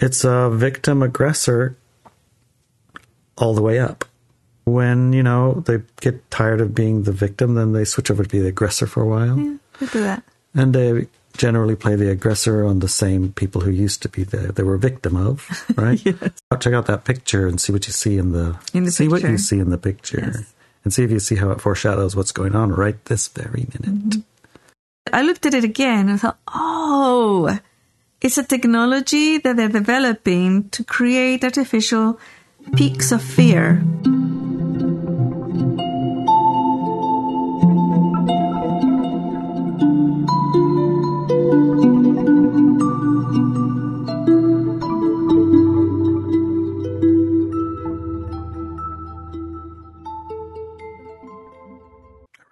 It's a victim aggressor all the way up. When, you know, they get tired of being the victim, then they switch over to be the aggressor for a while. Yeah, look at that. And they generally play the aggressor on the same people who used to be the they were victim of, right? Yes. Check out that picture and see what you see in the, In the see what you see in the picture. Yes. And see if you see how it foreshadows what's going on right this very minute. Mm-hmm. I looked at it again and thought, oh, it's a technology that they're developing to create artificial peaks of fear.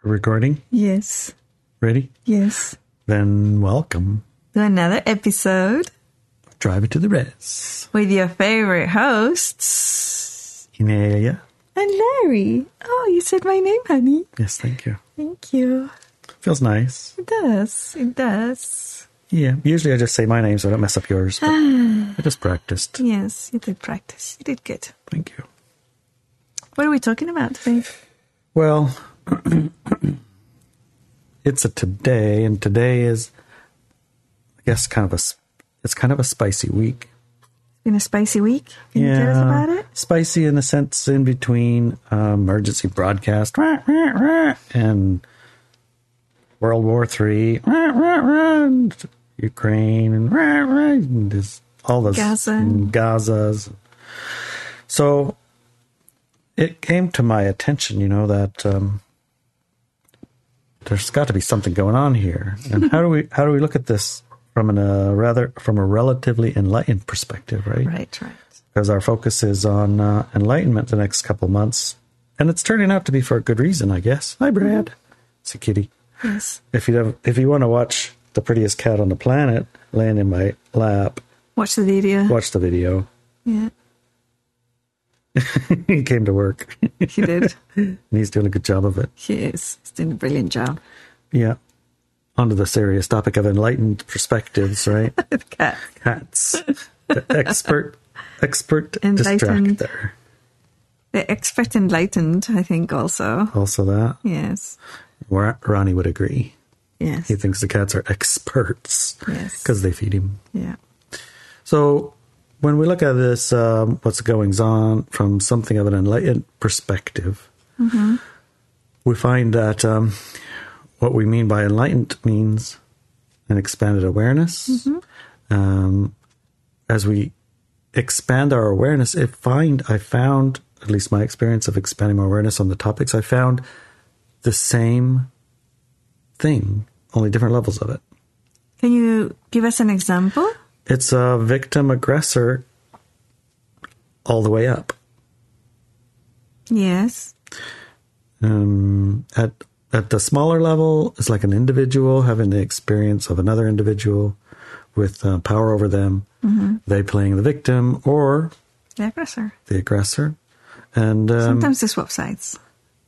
Recording? Yes, Ready? yes. Then welcome. To another episode Drive it to the Rez. with your favorite hosts Inelia. and Larry. Oh, you said my name, honey. Yes, thank you. Thank you. Feels nice. It does. It does. Yeah. Usually I just say my name so I don't mess up yours. But I just practiced. Yes, you did practice. You did good. Thank you. What are we talking about today? Well, it's a today, and today is, guess, kind of a, it's kind of a spicy week. Been a spicy week. Can you tell us about it? Spicy in the sense in between uh, emergency broadcast rah, rah, rah, and World War Three, Ukraine, and, and this, all those Gaza. Gaza's. So it came to my attention, you know, that um, there's got to be something going on here. And how do we how do we look at this from an, a rather from a relatively enlightened perspective, right? Right, right. because our focus is on uh, enlightenment the next couple months, and it's turning out to be for a good reason, I guess. Hi, Brad. It's a kitty. Yes. If you have, if you want to watch the prettiest cat on the planet laying in my lap, Watch the video. watch the video. Yeah, he came to work, he did. and he's doing a good job of it. he is. He's doing a brilliant job. Yeah. Onto the serious topic of enlightened perspectives, right? The cat. Cats, the expert, expert Enlightened. distractor. The expert enlightened, I think, also. Also, that Yes. Ronnie would agree. Yes. He thinks the cats are experts Yes. because they feed him. Yeah. So when we look at this, um, what's goings on from something of an enlightened perspective, we find that um, what we mean by enlightened means an expanded awareness. Um, as we expand our awareness, it find I found at least my experience of expanding my awareness on the topics, I found the same thing, only different levels of it. Can you give us an example? It's a victim aggressor all the way up. Yes. Um, at at the smaller level, it's like an individual having the experience of another individual with uh, power over them. They playing the victim or The aggressor. the aggressor, and um, Sometimes they swap sides.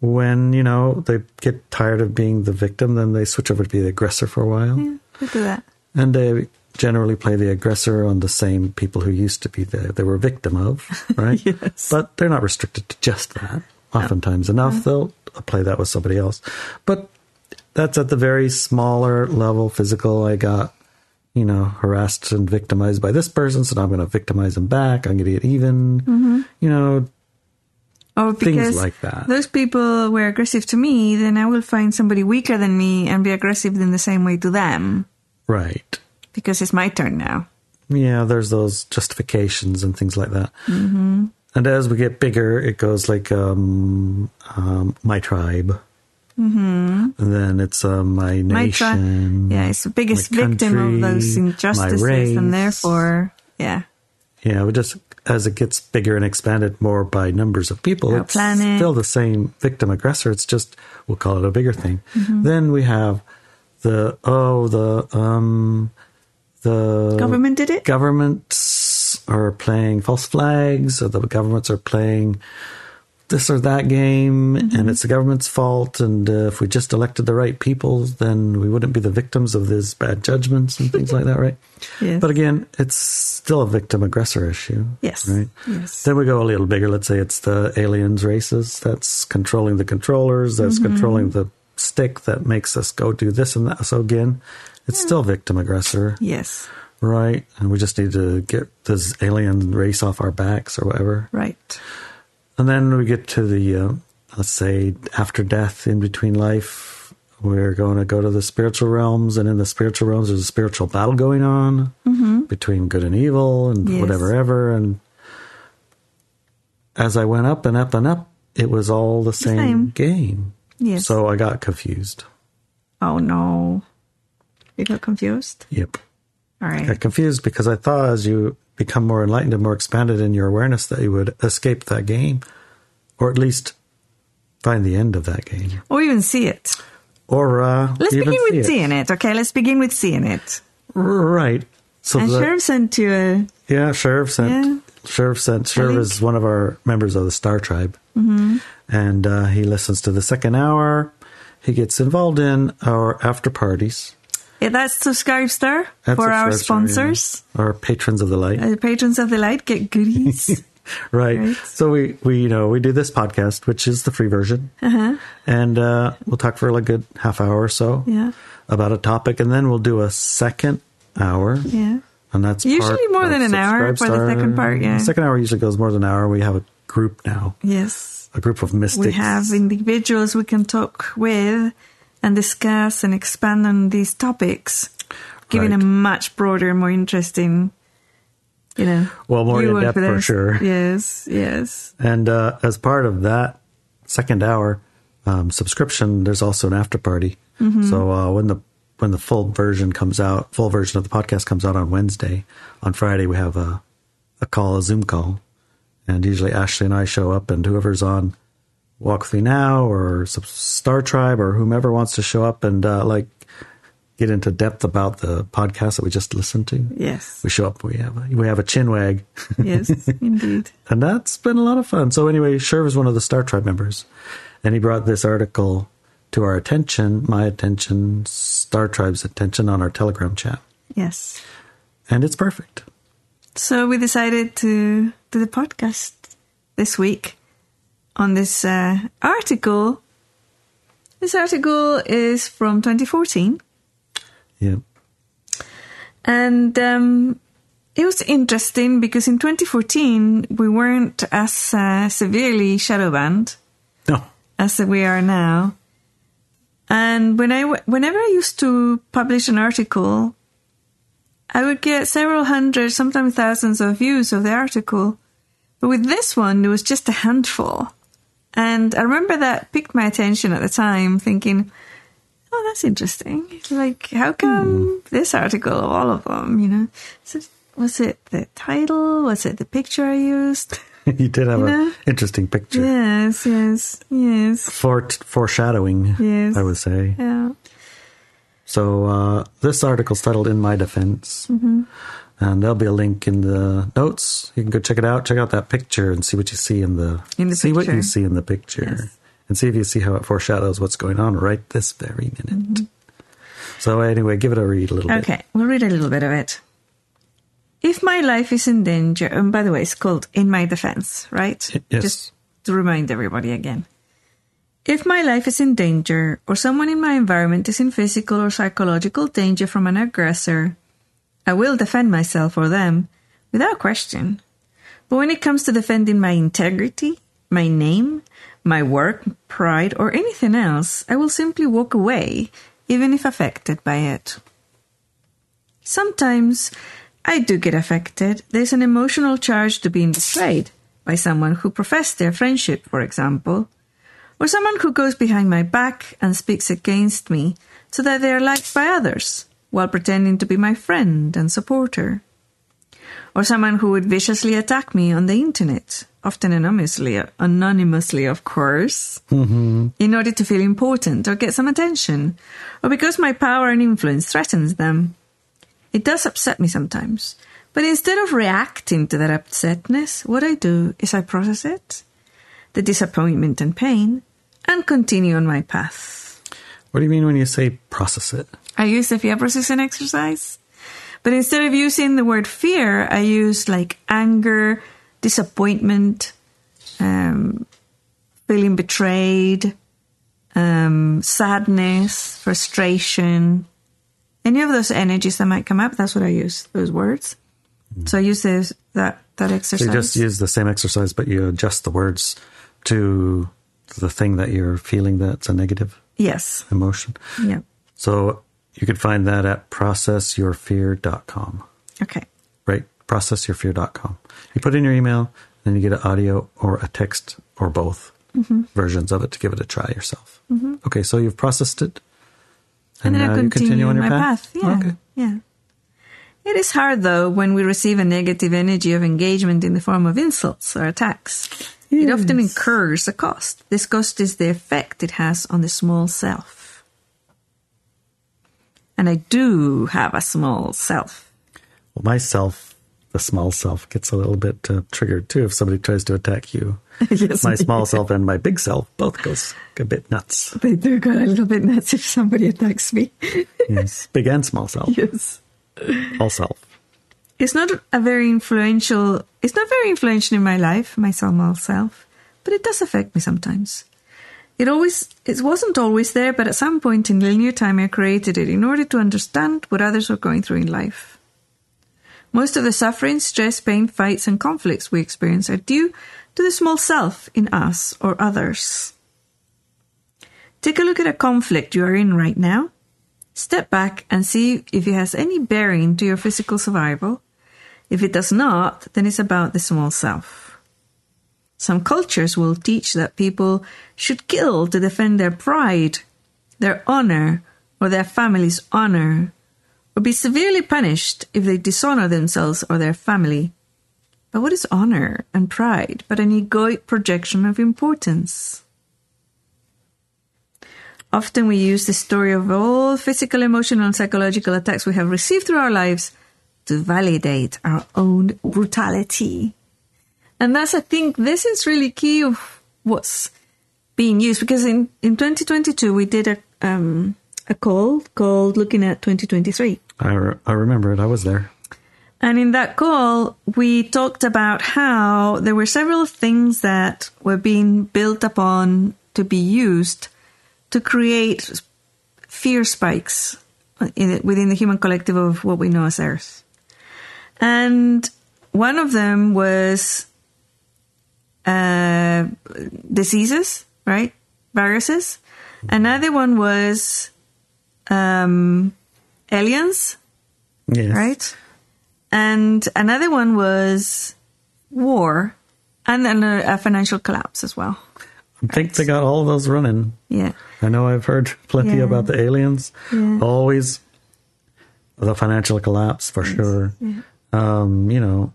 when you know they get tired of being the victim, then they switch over to be the aggressor for a while. Yeah, we do that. And they generally play the aggressor on the same people who used to be the they were victim of, right? Yes. But they're not restricted to just that. Oftentimes enough, they'll play that with somebody else. But that's at the very smaller level, physical. I got, you know, harassed and victimized by this person, so now I'm going to victimize them back. I'm going to get even. You know, Things because like that. those people were aggressive to me, then I will find somebody weaker than me and be aggressive in the same way to them right. because it's my turn now. Yeah, there's those justifications and things like that. Mm-hmm. And as we get bigger, it goes like um, um, my tribe. Mm-hmm. And then it's uh, my My tri- nation. yeah, it's the biggest victim of those injustices, race. and therefore, yeah, Yeah, we just as it gets bigger and expanded more by numbers of people, Our it's planet. still the same victim aggressor. It's just we'll call it a bigger thing. Mm-hmm. Then we have the oh the um the government did it. governments are playing false flags, or the governments are playing this or that game and it's the government's fault. And uh, if we just elected the right people, then we wouldn't be the victims of these bad judgments and things like that, right? Yes. But again, it's still a victim aggressor issue. Yes. Right. Yes. Then we go a little bigger. Let's say it's the aliens races that's controlling the controllers, that's controlling the stick that makes us go do this and that. So again, it's still victim aggressor, Yes. Right? And we just need to get this alien race off our backs or whatever. Right. And then we get to the, uh, let's say, after death, in between life, we're going to go to the spiritual realms. And in the spiritual realms, there's a spiritual battle going on between good and evil and Yes. whatever ever. And as I went up and up and up, it was all the same, same. game. Yes. So I got confused. Oh no. You got confused? Yep. All right. got confused because I thought as you become more enlightened and more expanded in your awareness that you would escape that game, or at least find the end of that game, Or even see it. or uh, Let's begin see with it. seeing it. Okay, let's begin with seeing it. Right. So And the, Sheriff sent you a yeah, Sheriff sent. Yeah. Sheriff sent. Sheriff is one of our members of the Star Tribe, mm-hmm. and uh, he listens to the second hour. He gets involved in our after parties. Yeah, that's Subscribe Star That's for our Star, yeah. sponsors. our patrons of the light. Uh, patrons of the light get goodies. right. Right. So we, we, you know, we do this podcast, which is the free version. uh-huh. And uh, we'll talk for like a good half hour or so Yeah. about a topic. And then we'll do a second hour. Yeah. And that's Usually more than an hour for the second part, yeah. The second hour usually goes more than an hour. We have a group now, Yes. a group of mystics. We have individuals we can talk with and discuss and expand on these topics, giving Right. a much broader, more interesting, you know. Well, more in depth for sure. Yes, yes. And uh, as part of that second hour um, subscription, there's also an after party. Mm-hmm. So uh, when the when the full version comes out, full version of the podcast comes out on Wednesday. On Friday, we have a a call, a Zoom call, and usually Ashley and I show up, and whoever's on Walk Me Now or Star Tribe or whomever wants to show up and uh, like get into depth about the podcast that we just listened to. Yes. We show up. We have a, we have a chin wag. Yes, indeed. And that's been a lot of fun. So anyway, Sherv is one of the Star Tribe members, and he brought this article to our attention, my attention, Star Tribe's attention on our Telegram chat, Yes. and it's perfect. So we decided to do the podcast this week on this uh, article. This article is from 2014. Yeah, And um, it was interesting because in 2014 we weren't as uh, severely shadow banned no, as we are now. And when I w- whenever I used to publish an article, I would get several hundred, sometimes thousands of views of the article. But with this one, there was just a handful. And I remember that piqued my attention at the time, thinking, oh, that's interesting. Like, how come this article of all of them, you know? So, was it the title? Was it the picture I used? you did have You an interesting picture. Yes, yes, yes. Fort, foreshadowing, Yes. I would say. Yeah. So uh, this article's titled "In My Defense," Mm-hmm. And there'll be a link in the notes. You can go check it out. Check out that picture and see what you see in the, In the see what picture. you see in the picture, Yes. and see if you see how it foreshadows what's going on right this very minute. So anyway, give it a read a little bit. Mm-hmm. Okay, we'll read a little bit of it. If my life is in danger, and by the way, it's called In My Defense, right? yes. Just to remind everybody again. If my life is in danger, or someone in my environment is in physical or psychological danger from an aggressor, I will defend myself or them without question. But when it comes to defending my integrity, my name, my work, pride, or anything else, I will simply walk away, even if affected by it. Sometimes I do get affected. There's an emotional charge to being betrayed by someone who professed their friendship, for example, or someone who goes behind my back and speaks against me so that they are liked by others while pretending to be my friend and supporter. Or someone who would viciously attack me on the internet, often anonymously, anonymously of course, mm-hmm. in order to feel important or get some attention, or because my power and influence threatens them. It does upset me sometimes, but instead of reacting to that upsetness, what I do is I process it the disappointment and pain, and continue on my path. What do you mean when you say process it? I use the fear processing exercise. But instead of using the word fear, I use like anger, disappointment, um, feeling betrayed, um, sadness, frustration, any of those energies that might come up. That's what I use, those words. So I use those, that, that exercise. So you just use the same exercise, but you adjust the words to the thing that you're feeling that's a negative yes. emotion. Yeah. So you could find that at processyourfear.com. Okay. Right? Processyourfear.com. You put in your email, then you get an audio or a text or both Mm-hmm. versions of it to give it a try yourself. Okay, so you've processed it. And, then I now continue, you continue on your my path. path. Yeah. Okay. Yeah. It is hard though when we receive a negative energy of engagement in the form of insults or attacks. It often incurs a cost. This cost is the effect it has on the small self. And I do have a small self. Well, myself, the small self, gets a little bit uh, triggered too if somebody tries to attack you. yes, My small self and my big self both goes a bit nuts. they do go a little bit nuts if somebody attacks me. Yes, big and small self, yes. all self. It's not a very influential. It's not very influential in my life, my small self, but it does affect me sometimes. It always, it wasn't always there, but at some point in linear time, I created it in order to understand what others were going through in life. Most of the suffering, stress, pain, fights, and conflicts we experience are due to the small self in us or others. Take a look at a conflict you are in right now. Step back and see if it has any bearing to your physical survival. If it does not, then it's about the small self. Some cultures will teach that people should kill to defend their pride, their honor, or their family's honor, or be severely punished if they dishonor themselves or their family. But what is honor and pride but an egoic projection of importance? Often we use the story of all physical, emotional, and psychological attacks we have received through our lives to validate our own brutality. And that's, I think, this is really key of what's being used because in, in 2022 we did a, um, a call called Looking at 2023. I, re- I remember it. I was there. And in that call, we talked about how there were several things that were being built upon to be used to create fear spikes in, within the human collective of what we know as Earth. And one of them was uh, diseases, right? Viruses. Another one was um, aliens, Yes. right? And another one was war and then a, a financial collapse as well. I think they got all of those running. Yeah. I know I've heard plenty Yeah. about the aliens. Yeah. Always the financial collapse for sure. Um, you know,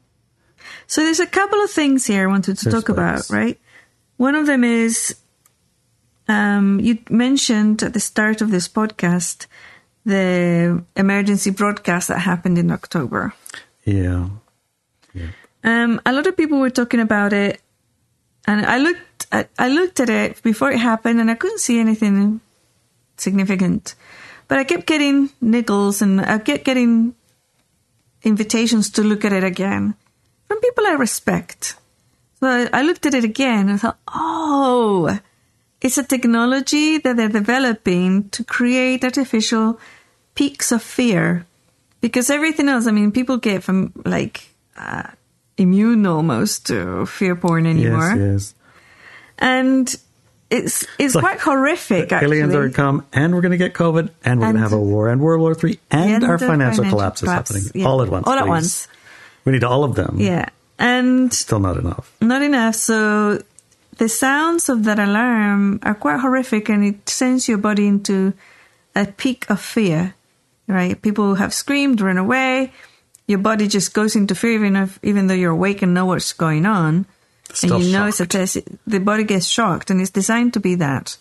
So there's a couple of things here I wanted to talk about, right? One of them is um, you mentioned at the start of this podcast the emergency broadcast that happened in October. yeah. Um, a lot of people were talking about it, and I looked at, I looked at it before it happened, and I couldn't see anything significant. But I kept getting niggles, and I kept getting invitations to look at it again from people I respect. So I, I looked at it again and thought, oh, it's a technology that they're developing to create artificial peaks of fear. Because everything else, I mean, people get from like uh, immune almost to fear porn anymore. Yes, yes. And it's it's like quite horrific, actually. Aliens are going to come, and we're going to get COVID, and we're going to have a war, and World War Three, and, our financial, financial collapse is happening yeah. all at once. All at please. once. We need all of them. Yeah. And Still not enough. Not enough. So the sounds of that alarm are quite horrific and it sends your body into a peak of fear, right? People have screamed, run away. Your body just goes into fear even if, even though you're awake and know what's going on. And you know it's a shocked. test. The body gets shocked and it's designed to be that.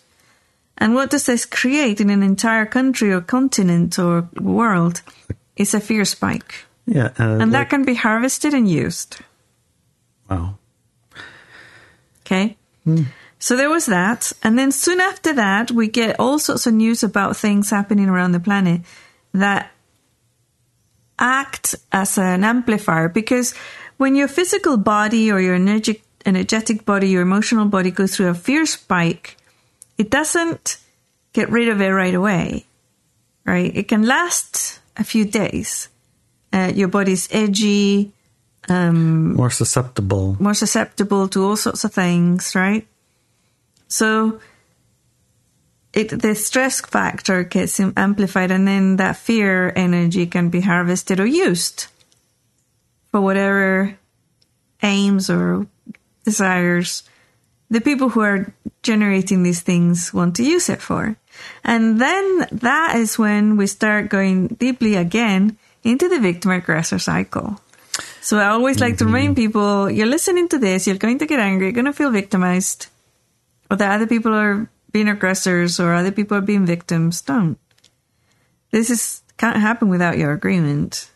And what does this create in an entire country or continent or world? It's a fear spike. Yeah, uh, And that can be harvested and used. wow. Okay. So there was that. And then soon after that, we get all sorts of news about things happening around the planet that act as an amplifier because when your physical body or your energetic, energetic body, your emotional body goes through a fear spike, it doesn't get rid of it right away, right? It can last a few days. Uh, your body's edgy, um, More susceptible. more susceptible to all sorts of things, right? So it the stress factor gets amplified, and then that fear energy can be harvested or used for whatever aims or desires the people who are generating these things want to use it for. And then that is when we start going deeply again into the victim aggressor cycle. So I always like to mm-hmm. remind people you're listening to this, you're going to get angry, you're going to feel victimized, or that other people are being aggressors or other people are being victims. Don't. This is can't happen without your agreement.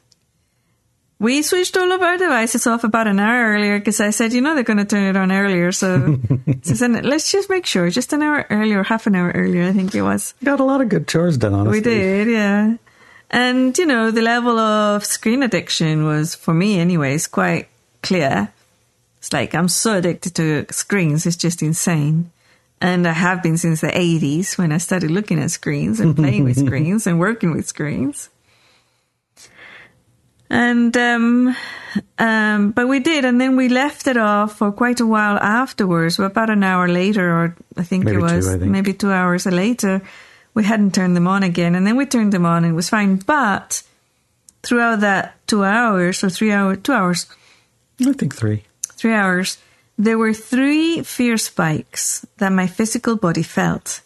We switched all of our devices off about an hour earlier because I said, you know, they're going to turn it on earlier. So, so then let's just make sure, just an hour earlier, half an hour earlier, I think it was. Got a lot of good chores done, honestly. We did, yeah. And, you know, the level of screen addiction was, for me anyways, quite clear. It's like I'm so addicted to screens, it's just insane. And I have been since the 80s when I started looking at screens and playing with screens and working with screens. And, um, um, but we did, and then we left it off for quite a while afterwards, about an hour later, or I think Maybe it was two, think. maybe two hours later. We hadn't turned them on again, and then we turned them on, and it was fine. But throughout that two hours or three hours, two hours, I think three. three hours, there were three fear spikes that my physical body felt.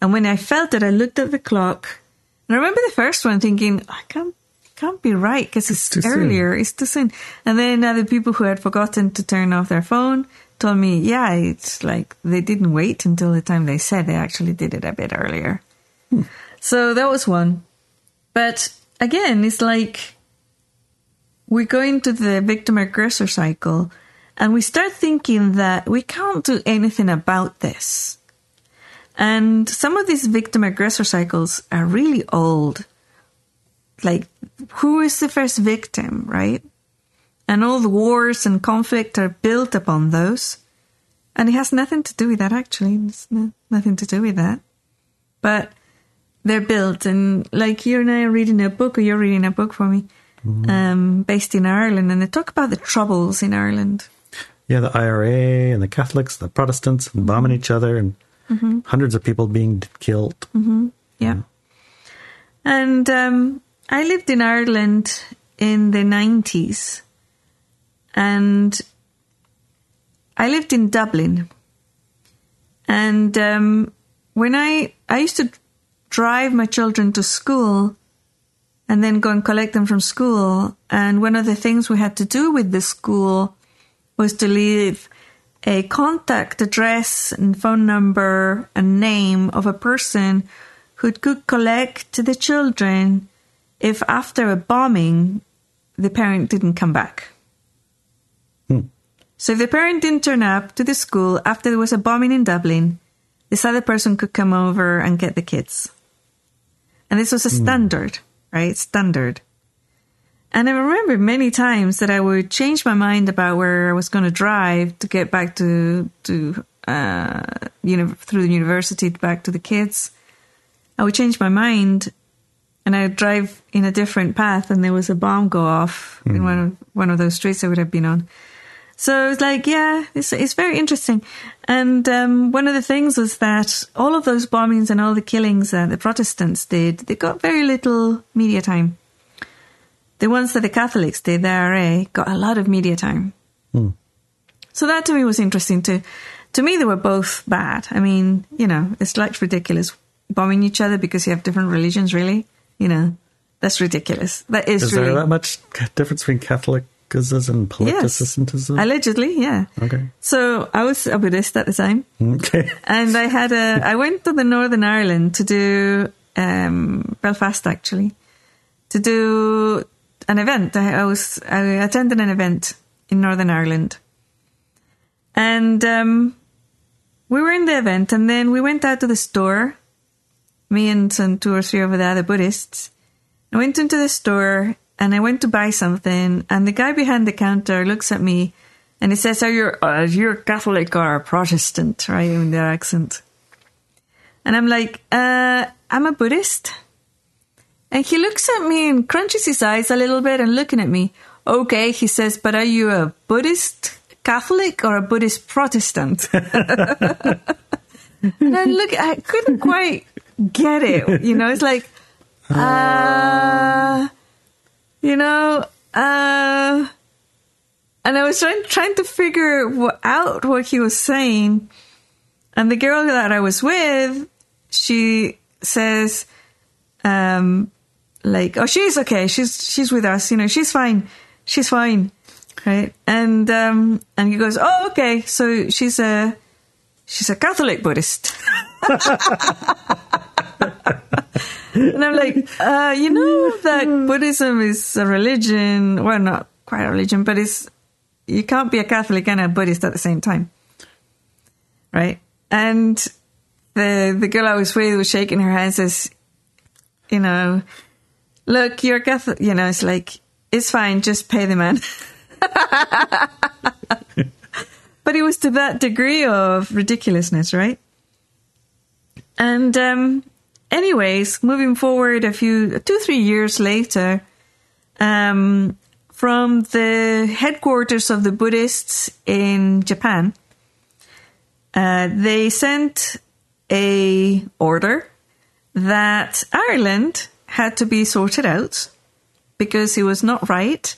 And when I felt it, I looked at the clock. And I remember the first one thinking, I can't, can't be right because it's, soon. earlier. It's too soon. And then other people who had forgotten to turn off their phone told me, yeah, it's like they didn't wait until the time they said they actually did it a bit earlier. Hmm. So that was one. But again, it's like we go into the victim aggressor cycle and we start thinking that we can't do anything about this. And some of these victim aggressor cycles are really old. Like, who is the first victim, right? And all the wars and conflict are built upon those. And it has nothing to do with that, actually. It's no, nothing to do with that. But they're built, and like you and I are reading a book, or you're reading a book for me, mm-hmm. um, based in Ireland, and they talk about the troubles in Ireland. Yeah, the IRA and the Catholics, the Protestants, and bombing mm-hmm. each other, and mm-hmm. hundreds of people being killed. Yeah. Mm. And um, I lived in Ireland in the 90s. And I lived in Dublin. And um, when I, I used to drive my children to school and then go and collect them from school. And one of the things we had to do with the school was to leave a contact address and phone number and name of a person who could collect the children if after a bombing the parent didn't come back. So if the parent didn't turn up to the school after there was a bombing in Dublin, this other person could come over and get the kids. And this was a standard, right? Standard. And I remember many times that I would change my mind about where I was going to drive to get back to to uh, you know through the university back to the kids. I would change my mind, and I'd drive in a different path, and there was a bomb go off in one of one of those streets I would have been on. So it's like, yeah, it's it's very interesting. And um, one of the things was that all of those bombings and all the killings that the Protestants did, they got very little media time. The ones that the Catholics did, the IRA, got a lot of media time. So that to me was interesting too. To me, they were both bad. I mean, you know, it's like ridiculous bombing each other because you have different religions. Really, you know, that's ridiculous. That is, Is really there that much difference between Catholicism and Protestantism? allegedly, yeah. Okay. So I was a Buddhist at the time, Okay. and I had a. I went to the Northern Ireland to do um, Belfast actually, to do an event. I, I was I attended an event in Northern Ireland, and um, we were in the event, and then we went out to the store. Me and some two or three of the other Buddhists. I went into the store and I went to buy something, and the guy behind the counter looks at me and he says, "Are you uh, you're Catholic or a Protestant?" Right in their accent, and I'm like, uh, "I'm a Buddhist." And he looks at me and crunches his eyes a little bit and looking at me. Okay, he says, "But are you a Buddhist Catholic or a Buddhist Protestant?" and I look, I couldn't quite get it. You know, it's like, uh, you know, uh, and I was trying trying to figure what, out what he was saying. And the girl that I was with, she says, um, like, oh, she's okay. She's she's with us. You know, she's fine. She's fine, right? And um, and he goes, oh, okay. So she's a she's a Catholic Buddhist. and I'm like, uh, you know that Buddhism is a religion. Well, not quite a religion, but it's you can't be a Catholic and a Buddhist at the same time, right? And the the girl I was with was shaking her head, says, you know, look, you're Catholic. You know, it's like it's fine, just pay the man. but it was to that degree of ridiculousness, right? And um, anyways, moving forward a few, two, three years later, um, from the headquarters of the Buddhists in Japan, uh, they sent a order that Ireland had to be sorted out because it was not right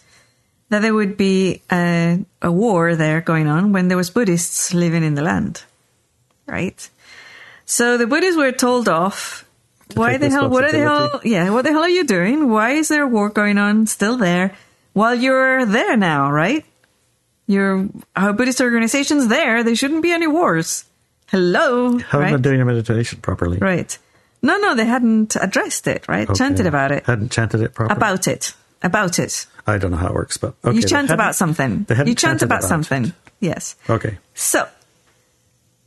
that there would be a, a war there going on when there was Buddhists living in the land, right? So the Buddhists were told off. Why the hell? What are the hell? Yeah, what the hell are you doing? Why is there a war going on still there while you're there now? Right? Your our Buddhist organization's there. There shouldn't be any wars. Hello. How right? I doing a meditation properly? Right. No, no, they hadn't addressed it. Right? Okay. Chanted about it. Hadn't chanted it properly. About it. About it. I don't know how it works, but okay. you chant about something. You chant chanted about, something. it. Yes. Okay. So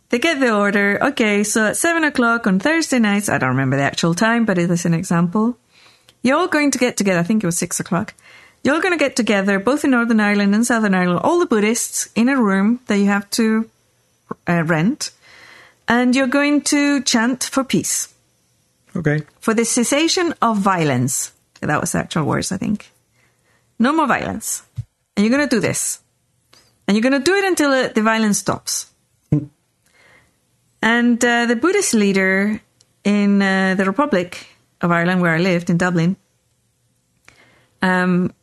they get the order. Okay, so at seven o'clock on Thursday nights, I don't remember the actual time, but it is an example. You're all going to get together. I think it was six o'clock. You're all going to get together, both in Northern Ireland and Southern Ireland, all the Buddhists in a room that you have to uh, rent, and you're going to chant for peace, Okay. for the cessation of violence. That was the actual words, I think. No more violence. And you're going to do this. And you're going to do it until the violence stops. And uh, the Buddhist leader in uh, the Republic of Ireland, where I lived in Dublin, um,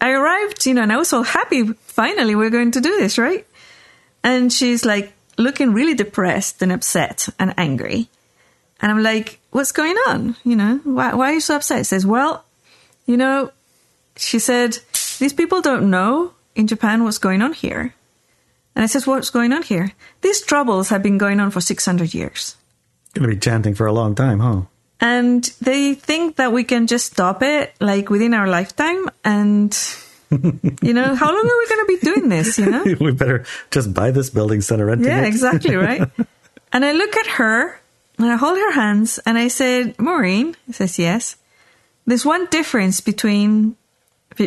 I arrived, you know, and I was so happy. Finally, we're going to do this, right? And she's like looking really depressed and upset and angry. And I'm like, what's going on? You know, why, why are you so upset? She says, well, you know, she said, these people don't know in Japan what's going on here. And I says, what's going on here? These troubles have been going on for 600 years. Going to be chanting for a long time, huh? And they think that we can just stop it like within our lifetime. And, you know, how long are we going to be doing this, you know? we better just buy this building instead of renting Yeah, it. exactly, right? and I look at her and I hold her hands and I said, Maureen, says, yes. There's one difference between,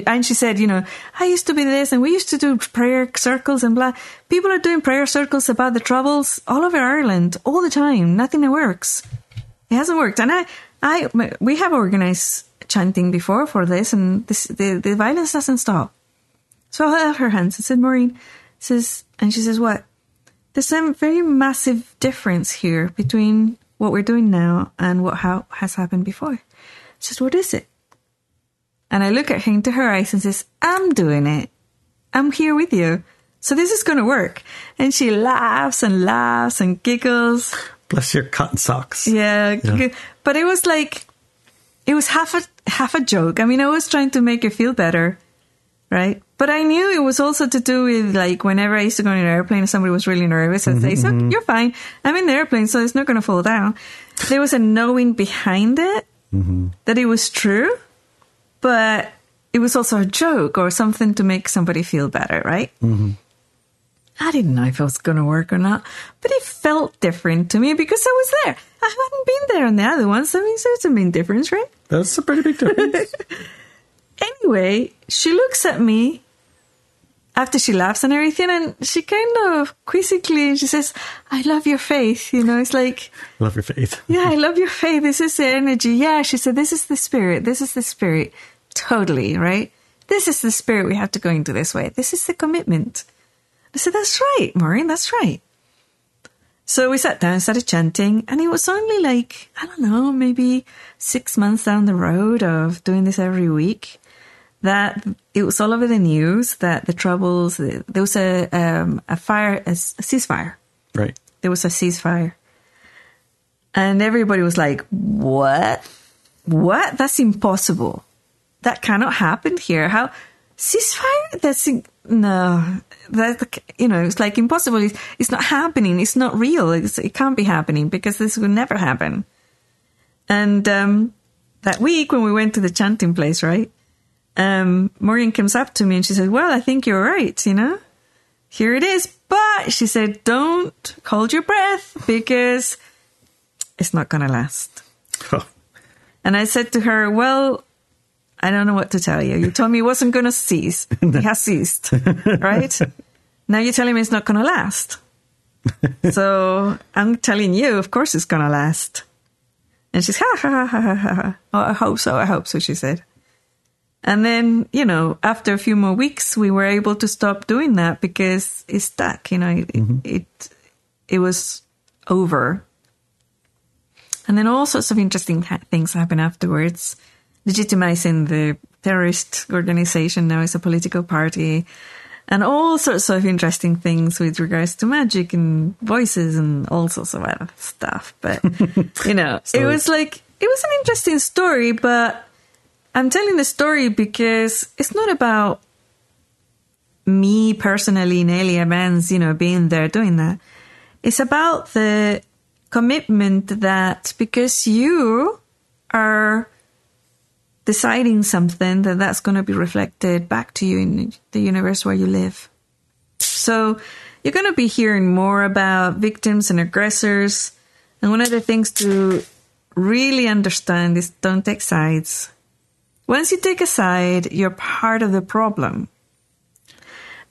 and she said, you know, I used to be this and we used to do prayer circles and blah. People are doing prayer circles about the troubles all over Ireland all the time. Nothing that works. It hasn't worked. And I, I, we have organized chanting before for this and this, the, the violence doesn't stop. So I held her hands and said, Maureen, says, and she says, what? There's a very massive difference here between what we're doing now and what ha- has happened before. She says, what is it? And I look at her into her eyes and says, I'm doing it. I'm here with you. So this is going to work. And she laughs and laughs and giggles. Bless your cotton socks. Yeah, Yeah. but it was like it was half a half a joke. I mean, I was trying to make her feel better, right? But I knew it was also to do with like whenever I used to go in an airplane and somebody was really nervous, I'd say, mm-hmm, "So mm-hmm. you're fine. I'm in the airplane, so it's not going to fall down." There was a knowing behind it mm-hmm. that it was true, but it was also a joke or something to make somebody feel better, right? Mm-hmm. I didn't know if it was going to work or not, but it felt different to me because I was there. I hadn't been there on the other ones. I mean, so it's a main difference, right? That's a pretty big difference. anyway, she looks at me after she laughs and everything, and she kind of quizzically she says, "I love your faith." You know, it's like, love your faith. yeah, I love your faith. This is the energy. Yeah, she said, "This is the spirit. This is the spirit." Totally right. This is the spirit. We have to go into this way. This is the commitment. I said, "That's right, Maureen. That's right." So we sat down, started chanting, and it was only like I don't know, maybe six months down the road of doing this every week that it was all over the news that the troubles there was a um, a fire a, a ceasefire. Right. There was a ceasefire. And everybody was like what? What? That's impossible. That cannot happen here. How ceasefire? That's no. That you know it's like impossible. It's, it's not happening. It's not real. It's, it can't be happening because this will never happen. And um, that week when we went to the chanting place right um, Maureen comes up to me and she said, Well, I think you're right, you know? Here it is. But she said, Don't hold your breath because it's not going to last. Oh. And I said to her, Well, I don't know what to tell you. You told me it wasn't going to cease. It has ceased, right? now you're telling me it's not going to last. so I'm telling you, of course it's going to last. And she's, ha, ha, ha, ha, ha, ha. Oh, I hope so. I hope so, she said. And then, you know, after a few more weeks, we were able to stop doing that because it stuck, you know, it, mm-hmm. it, it, was over. And then all sorts of interesting ha- things happen afterwards. Legitimizing the terrorist organization now as a political party and all sorts of interesting things with regards to magic and voices and all sorts of other stuff. But, you know, so, it was like, it was an interesting story, but I'm telling the story because it's not about me personally, Inelia Benz, you know, being there doing that. It's about the commitment that because you are deciding something that that's going to be reflected back to you in the universe where you live. So you're going to be hearing more about victims and aggressors. And one of the things to really understand is don't take sides. Once you take a side, you're part of the problem.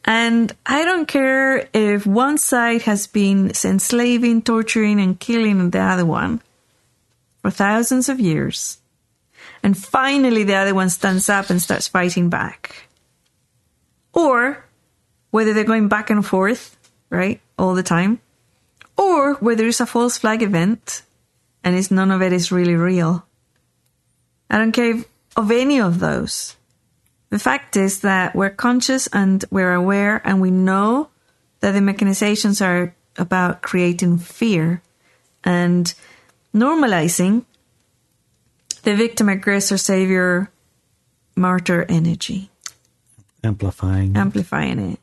And I don't care if one side has been enslaving, torturing, and killing the other one for thousands of years. And finally, the other one stands up and starts fighting back. Or whether they're going back and forth, right, all the time. Or whether it's a false flag event and it's none of it is really real. I don't care if of any of those. The fact is that we're conscious and we're aware and we know that the mechanizations are about creating fear and normalizing the victim, aggressor, savior, martyr energy. Amplifying. Amplifying it.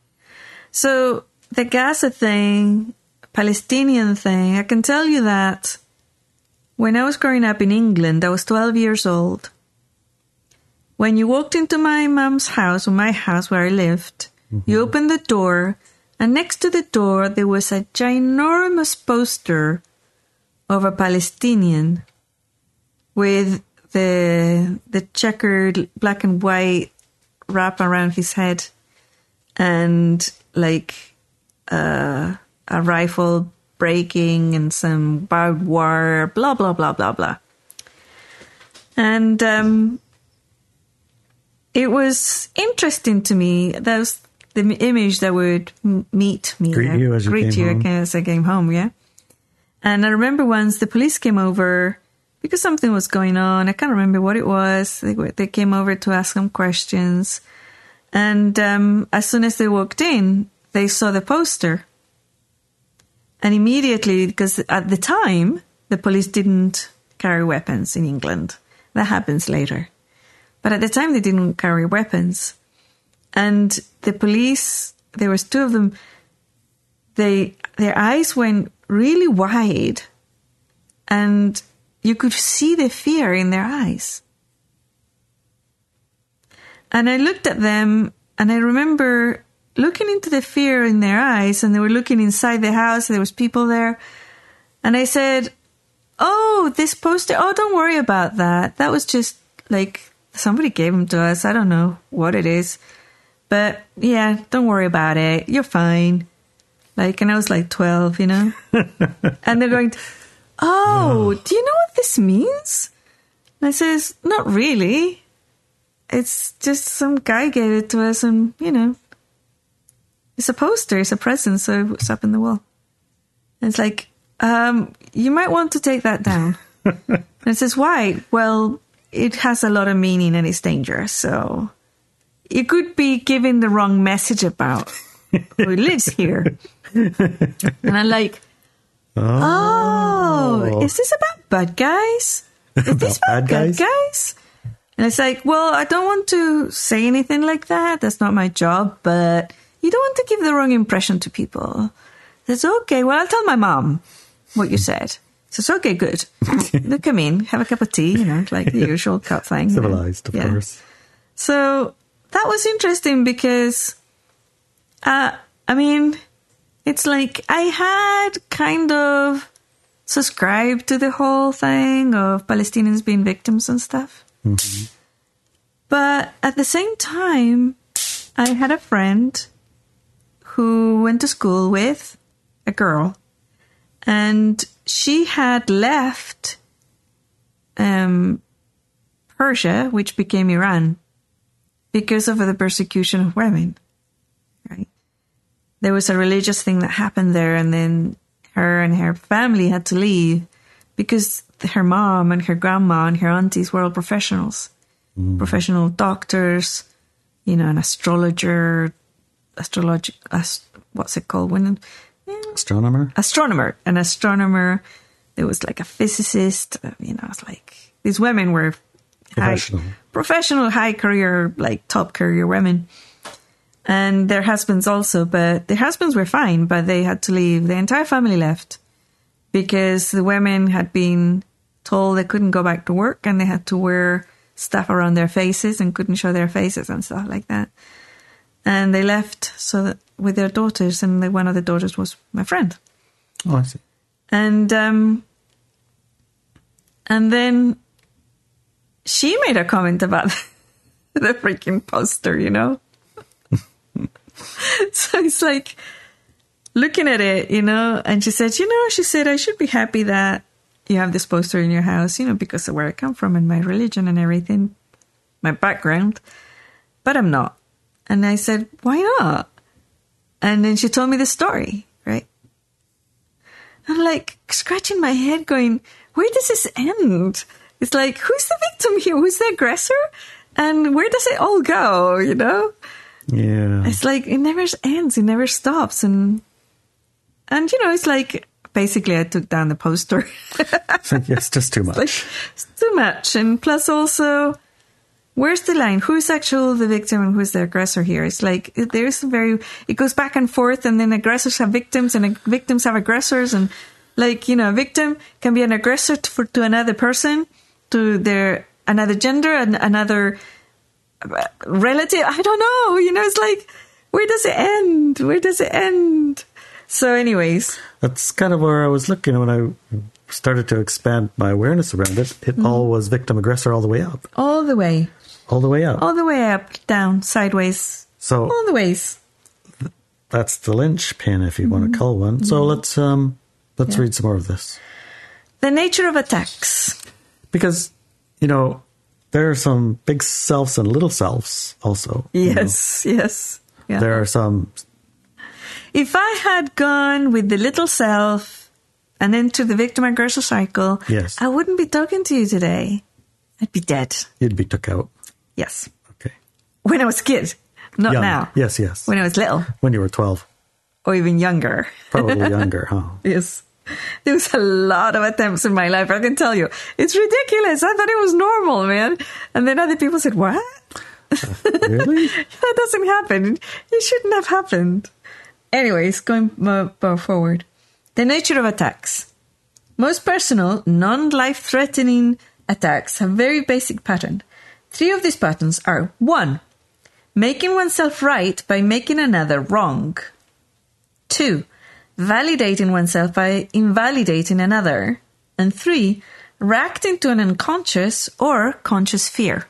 So the Gaza thing, Palestinian thing, I can tell you that when I was growing up in England, I was 12 years old. When you walked into my mom's house or my house where I lived, mm-hmm. you opened the door, and next to the door there was a ginormous poster of a Palestinian with the the checkered black and white wrap around his head and like uh, a rifle breaking and some barbed wire, blah blah blah blah blah. And um, it was interesting to me. That was the image that would meet me, greet you as you, greet you as I came home. Yeah, and I remember once the police came over because something was going on. I can't remember what it was. They, they came over to ask some questions, and um, as soon as they walked in, they saw the poster, and immediately, because at the time the police didn't carry weapons in England. That happens later. But at the time, they didn't carry weapons. And the police, there was two of them, they, their eyes went really wide and you could see the fear in their eyes. And I looked at them and I remember looking into the fear in their eyes and they were looking inside the house. There was people there. And I said, Oh, this poster. Oh, don't worry about that. That was just like somebody gave them to us. I don't know what it is. But yeah, don't worry about it. You're fine. Like, and I was like 12, you know? and they're going, Oh, do you know what this means? And I says, Not really. It's just some guy gave it to us, and, you know, it's a poster, it's a present, so it's up in the wall. And it's like, um, you might want to take that down. and it says, why? Well, it has a lot of meaning and it's dangerous, so it could be giving the wrong message about who lives here. and I'm like, oh, Oh. is this about bad guys? Is this About about bad bad guys? guys? And it's like, well, I don't want to say anything like that. That's not my job, but you don't want to give the wrong impression to people. That's okay. Well, I'll tell my mom what you said. So it's okay, good. Look, come in, have a cup of tea, you know, like the usual cup thing. you know. Civilized, of Yeah. course. So that was interesting because, uh, I mean, it's like I had kind of subscribed to the whole thing of Palestinians being victims and stuff. But at the same time, I had a friend who went to school with a girl, and she had left um, Persia, which became Iran, because of the persecution of women. Right? There was a religious thing that happened there, and then her and her family had to leave because her mom and her grandma and her aunties were all professionals, professional doctors, you know, an astrologer, astrology, ast- what's it called? When Astronomer? astronomer, an astronomer. There was like a physicist. uh, You know, it's like these women were high- Professional. professional, high career, like top career women, and their husbands also. But their husbands were fine, but they had to leave. The entire family left because the women had been told they couldn't go back to work and they had to wear stuff around their faces and couldn't show their faces and stuff like that. And they left so that with their daughters, and the, one of the daughters was my friend. Oh, I see. And um, and then she made a comment about the freaking poster, you know. so it's like looking at it, you know, and she said, you know, she said I should be happy that you have this poster in your house, you know, because of where I come from and my religion and everything, my background, but I'm not. And I said, why not? And then she told me the story, right? I'm like scratching my head, going, where does this end? It's like, who's the victim here? Who's the aggressor? And where does it all go? You know? Yeah. It's like it never ends, it never stops. And, and you know, it's like basically I took down the poster. it's just too much. like, it's too much. And plus also, where's the line? Who's actually the victim and who's the aggressor here? It's like it- there's a very it goes back and forth, and then aggressors have victims, and victims have aggressors, and like you know, a victim can be an aggressor to, for, to another person, to their another gender, and another uh, relative. I don't know. You know, it's like where does it end? Where does it end? So, anyways, That's kind of where I was looking when I started to expand my awareness around it. It Mm-hmm. all was victim aggressor all the way up. all the way, All the way up. all the way up, down, sideways, so all the ways. that's the linchpin, if you want to call one. So let's um let's Mm-hmm. Yeah. read some more of this The nature of attacks. because you know there are some big selves and little selves also. you know. Yes, yes. Yeah. There are some. If I had gone with the little self and into the victim aggressor cycle, Yes. I wouldn't be talking to you today. I'd be dead. You'd be took out. Yes. Okay. When I was a kid, not Young. now. Yes, yes. When I was little When you were twelve, or even younger. probably younger, huh? Yes. There was a lot of attempts in my life. I can tell you. It's ridiculous. I thought it was normal, man. And then other people said, what? Uh, really? that doesn't happen. It shouldn't have happened. Anyways, going forward. The nature of attacks. Most personal, non life threatening attacks have very basic pattern. Three of these patterns are one, Making oneself right by making another wrong. 2. Validating oneself by invalidating another. And 3. Reacting to an unconscious or conscious fear.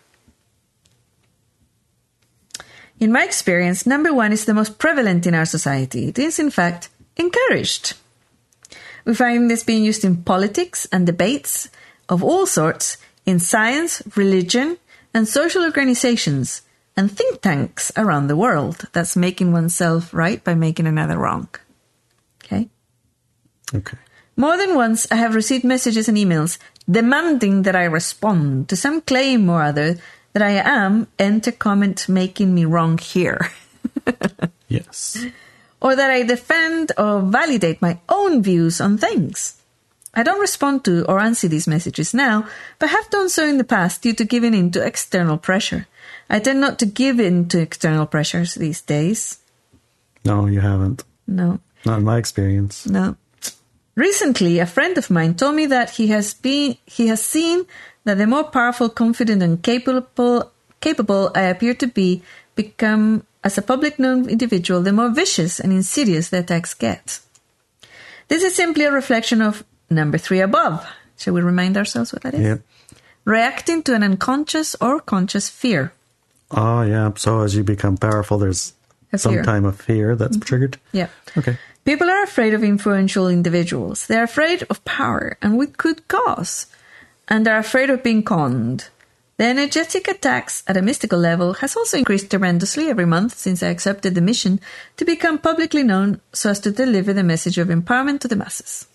In my experience, number one is the most prevalent in our society. It is, in fact, encouraged. We find this being used in politics and debates of all sorts, in science, religion, and social organizations, and think tanks around the world. That's making oneself right by making another wrong. Okay? Okay. More than once, I have received messages and emails demanding that I respond to some claim or other that I am enter comment making me wrong here. Yes. or that I defend or validate my own views on things. I don't respond to or answer these messages now, but have done so in the past due to giving in to external pressure. I tend not to give in to external pressures these days. No, you haven't. No, Not in my experience. no. Recently, a friend of mine told me that he has been he has seen that the more powerful, confident, and capable capable I appear to be become as a public known individual, the more vicious and insidious the attacks get. This is simply a reflection of number three above. Shall we remind ourselves what that is? Yep. Reacting to an unconscious or conscious fear. Oh, yeah. So as you become powerful, there's some time of fear that's mm-hmm. triggered. Yeah. Okay. People are afraid of influential individuals. They're afraid of power and with could cause. And they're afraid of being conned. The energetic attacks at a mystical level has also increased tremendously every month since I accepted the mission to become publicly known so as to deliver the message of empowerment to the masses.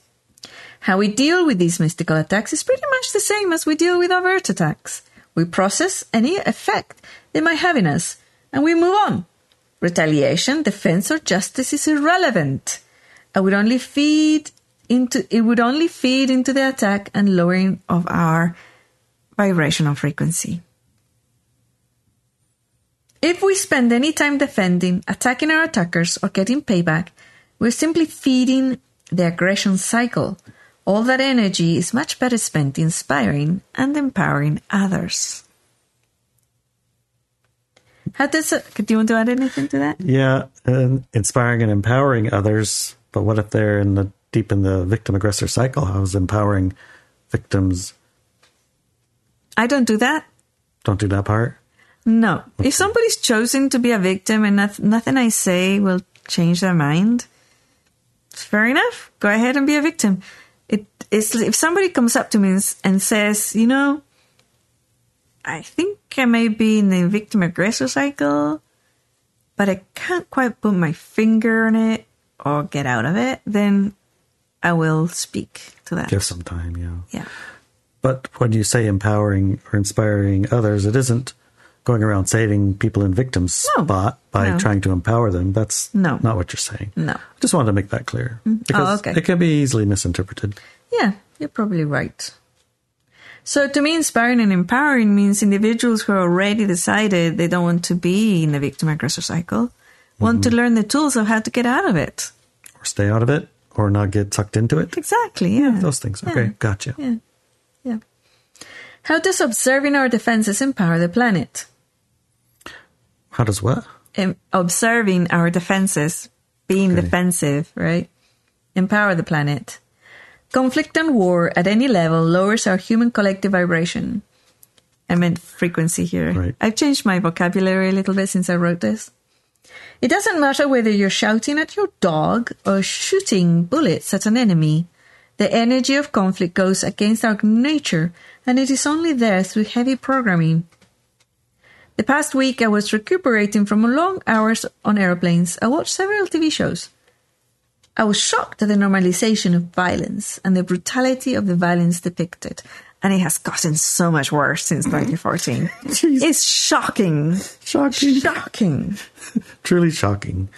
How we deal with these mystical attacks is pretty much the same as we deal with overt attacks. We process any effect they might have in us, and we move on. Retaliation, defense, or justice is irrelevant. I would only feed into it would only feed into the attack and lowering of our vibrational frequency. If we spend any time defending, attacking our attackers, or getting payback, we're simply feeding the aggression cycle. All that energy is much better spent inspiring and empowering others. How does it, do you want to add anything to that? Yeah. And inspiring and empowering others. But what if they're in the deep in the victim aggressor cycle? How's empowering victims? I don't do that. Don't do that part. No. If somebody's chosen to be a victim and noth- nothing I say will change their mind, fair enough. Go ahead and be a victim. It is if somebody comes up to me and, and says, you know, I think I may be in the victim aggressor cycle, but I can't quite put my finger on it or get out of it, then I will speak to that. Give some time, yeah. Yeah. But when you say empowering or inspiring others, it isn't going around saving people in victims No. spot by No. trying to empower them. That's No. not what you're saying. No. I just wanted to make that clear because Oh, okay. it can be easily misinterpreted. Yeah, you're probably right. So to me, inspiring and empowering means individuals who are already decided they don't want to be in the victim aggressor cycle want Mm-hmm. to learn the tools of how to get out of it. Or stay out of it or not get sucked into it. Exactly. Yeah. Those things. Yeah. Okay, gotcha. Yeah. Yeah. How does observing our defenses empower the planet? How does what? Observing our defenses, being Okay. defensive, right? Empower the planet. Conflict and war at any level lowers our human collective vibration. I meant frequency here. Right. I've changed my vocabulary a little bit since I wrote this. It doesn't matter whether you're shouting at your dog or shooting bullets at an enemy. The energy of conflict goes against our nature, and it is only there through heavy programming. The past week, I was recuperating from long hours on airplanes. I watched several TV shows. I was shocked at the normalization of violence and the brutality of the violence depicted. And it has gotten so much worse since 2014. it's shocking. Shocking. Shocking. Truly shocking.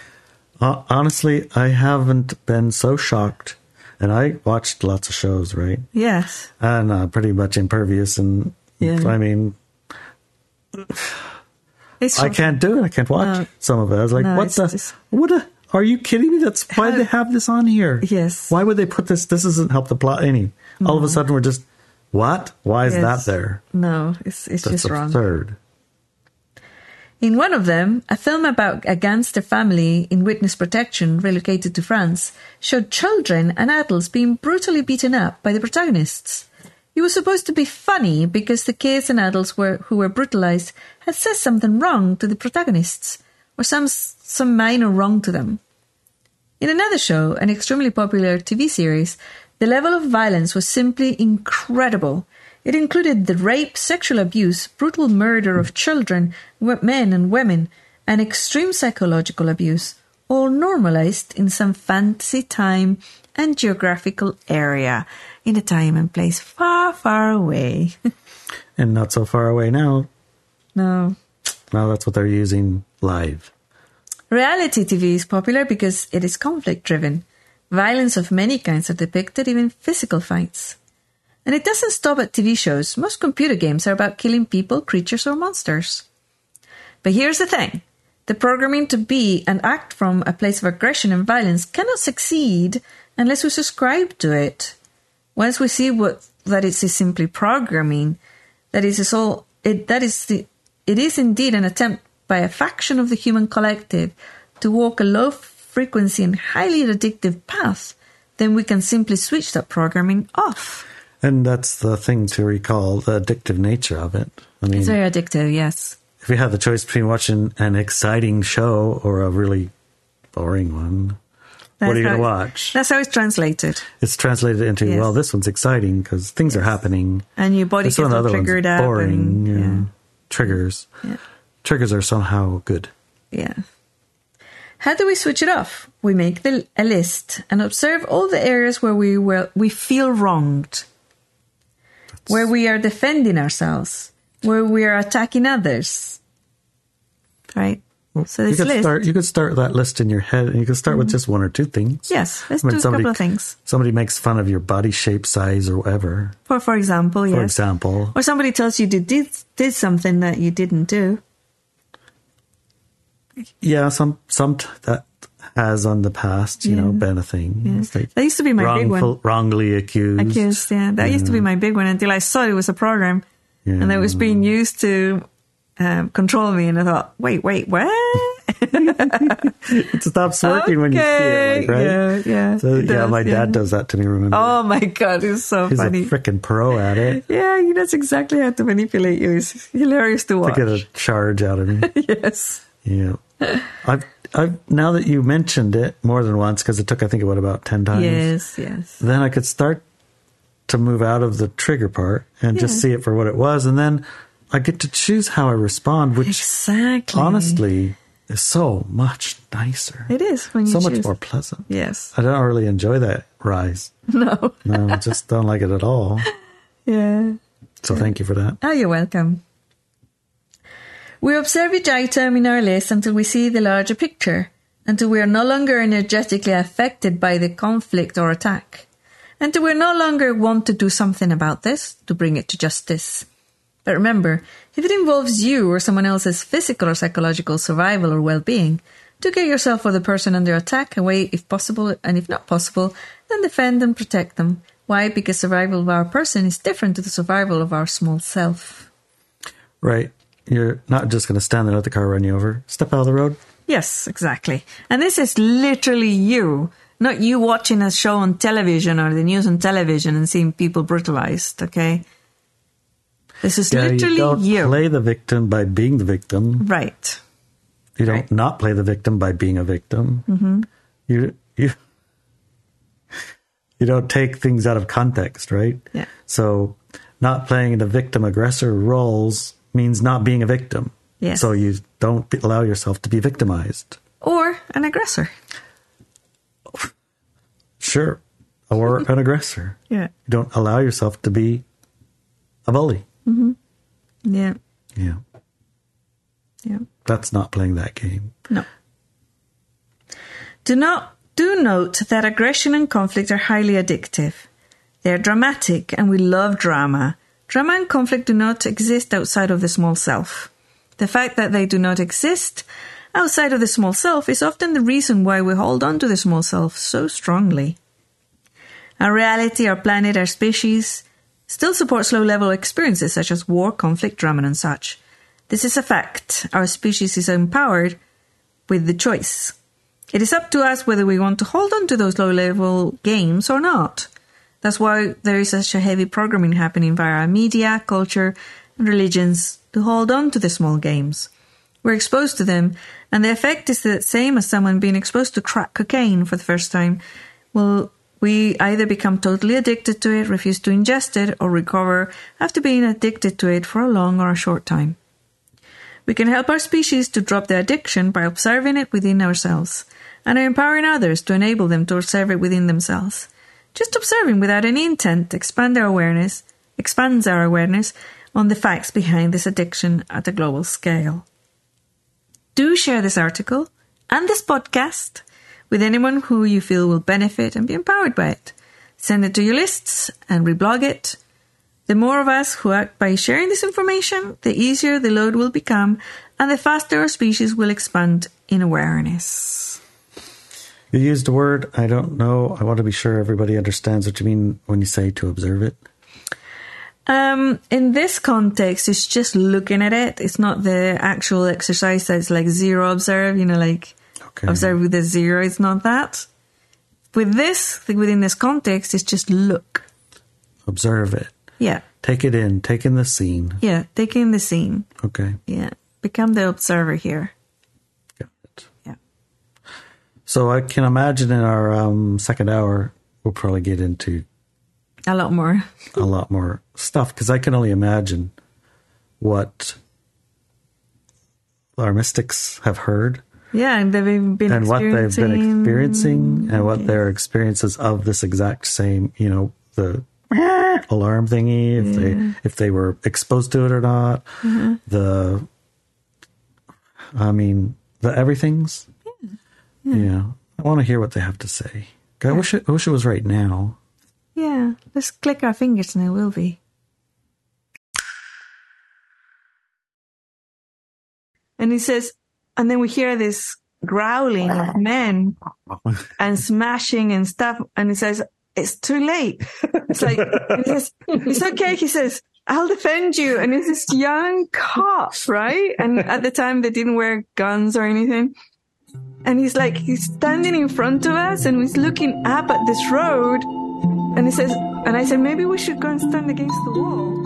Uh, honestly, I haven't been so shocked. And I watched lots of shows, right? Yes. And uh, pretty much impervious. And Yeah. I mean, It's I can't do it. I can't watch No. some of it. I was like, No, what the? just- What a, Are you kidding me? That's why How- they have this on here. Yes. Why would they put this? This doesn't help the plot any. All of a sudden, we're just, what? Why is Yes. that there? No, it's it's That's just wrong. absurd. In one of them, a film about a gangster family in witness protection relocated to France showed children and adults being brutally beaten up by the protagonists. It was supposed to be funny because the kids and adults were, who were brutalized had said something wrong to the protagonists, or some, some minor wrong to them. In another show, an extremely popular TV series, the level of violence was simply incredible. It included the rape, sexual abuse, brutal murder of children, men and women, and extreme psychological abuse, all normalized in some fantasy time and geographical area, in a time and place far, far away. and not so far away now. No. Now that's what they're using live. Reality TV is popular because it is conflict driven. Violence of many kinds are depicted, even physical fights. And it doesn't stop at TV shows. Most computer games are about killing people, creatures, or monsters. But here's the thing the programming to be and act from a place of aggression and violence cannot succeed unless we subscribe to it. Once we see what that it is simply programming, that is all it that is the it is indeed an attempt by a faction of the human collective to walk a low frequency and highly addictive path, then we can simply switch that programming off. And that's the thing to recall the addictive nature of it. I mean, it's very addictive, yes. If you have the choice between watching an exciting show or a really boring one, that's what are you going to watch? That's how it's translated. It's translated into, yes. well, this one's exciting because things yes. are happening. And your body this gets all triggered up. Boring. And, yeah. yeah. Triggers. Yeah. Triggers are somehow good. Yeah. How do we switch it off? We make the, a list and observe all the areas where we will, we feel wronged where we are defending ourselves, where we are attacking others. Right? So this you could list, start. You could start that list in your head, and you could start mm-hmm. with just one or two things. Yes, let's I mean, do somebody, a couple of things. Somebody makes fun of your body shape, size, or whatever. For for example, yes. For example, or somebody tells you did did, did something that you didn't do. Yeah, some some t- that has on the past, you yeah. know, been a thing. Yeah. Like that used to be my wrongful, big one. Wrongly accused. Accused, yeah. That yeah. used to be my big one until I saw it was a program and that was being used to um, control me. And I thought, wait, wait, what? it stops working okay. when you see it, like, right? Yeah, yeah. So, yeah, does, my dad does that to me, remember? Oh my God, it's so He's funny. He's a freaking pro at it. Yeah, he knows exactly how to manipulate you. It's hilarious to watch. To get a charge out of me. yes. Yeah. I've I've now that you mentioned it more than once because it took I think about about ten times. Yes, yes. Then I could start to move out of the trigger part and just see it for what it was, and then I get to choose how I respond, which exactly honestly is so much nicer. It is when you so choose. much more pleasant. Yes, I don't really enjoy that rise. No, no, I just don't like it at all. Yeah. So thank you for that. Oh, you're welcome. We observe each item in our list until we see the larger picture, until we are no longer energetically affected by the conflict or attack, until we no longer want to do something about this to bring it to justice. But remember, if it involves you or someone else's physical or psychological survival or well being, do get yourself or the person under attack away if possible, and if not possible, then defend and protect them. Why? Because survival of our person is different to the survival of our small self. Right. You're not just going to stand there and let the car run you over. Step out of the road. Yes, exactly. And this is literally you, not you watching a show on television or the news on television and seeing people brutalized, okay? This is yeah, literally you. Don't you. play the victim by being the victim. Right. You don't right. not play the victim by being a victim. Mm-hmm. You you you don't take things out of context, right? Yeah. So, not playing the victim aggressor roles means not being a victim. Yes. So you don't allow yourself to be victimized. Or an aggressor. Sure. Or an aggressor. Yeah. You don't allow yourself to be a bully. Mm-hmm. Yeah. Yeah. Yeah. That's not playing that game. No. Do not do note that aggression and conflict are highly addictive. They are dramatic and we love drama. Drama and conflict do not exist outside of the small self. The fact that they do not exist outside of the small self is often the reason why we hold on to the small self so strongly. Our reality, our planet, our species still supports low level experiences such as war, conflict, drama, and such. This is a fact. Our species is empowered with the choice. It is up to us whether we want to hold on to those low level games or not. That's why there is such a heavy programming happening via our media, culture, and religions to hold on to the small games. We're exposed to them, and the effect is the same as someone being exposed to crack cocaine for the first time. Well, we either become totally addicted to it, refuse to ingest it, or recover after being addicted to it for a long or a short time. We can help our species to drop the addiction by observing it within ourselves and empowering others to enable them to observe it within themselves. Just observing without any intent expand our awareness, expands our awareness on the facts behind this addiction at a global scale. Do share this article and this podcast with anyone who you feel will benefit and be empowered by it. Send it to your lists and reblog it. The more of us who act by sharing this information, the easier the load will become and the faster our species will expand in awareness. You used a word, I don't know. I want to be sure everybody understands what you mean when you say to observe it. Um, in this context, it's just looking at it. It's not the actual exercise that's like zero observe, you know, like Okay. observe with a zero. It's not that. With this, within this context, it's just look. Observe it. Yeah. Take it in. Take in the scene. Yeah. Take in the scene. Okay. Yeah. Become the observer here. Got it. Yeah. So I can imagine in our um, second hour, we'll probably get into A lot more. a lot more stuff because I can only imagine what our mystics have heard Yeah. And they've been and what they've been experiencing- and what their experiences of this exact same, you know, the alarm thingy, if they if they were exposed to it or not, mm-hmm. the I mean the everything's. Yeah. I want to hear what they have to say. I wish it, I wish it was right now. Yeah. Let's click our fingers and it will be. And he says, and then we hear this growling of men and smashing and stuff. And he says, it's too late. It's like, he says, it's okay. He says, I'll defend you. And it's this young cop, right? And at the time they didn't wear guns or anything. And he's like, he's standing in front of us and he's looking up at this road. And he says, and I said, maybe we should go and stand against the wall.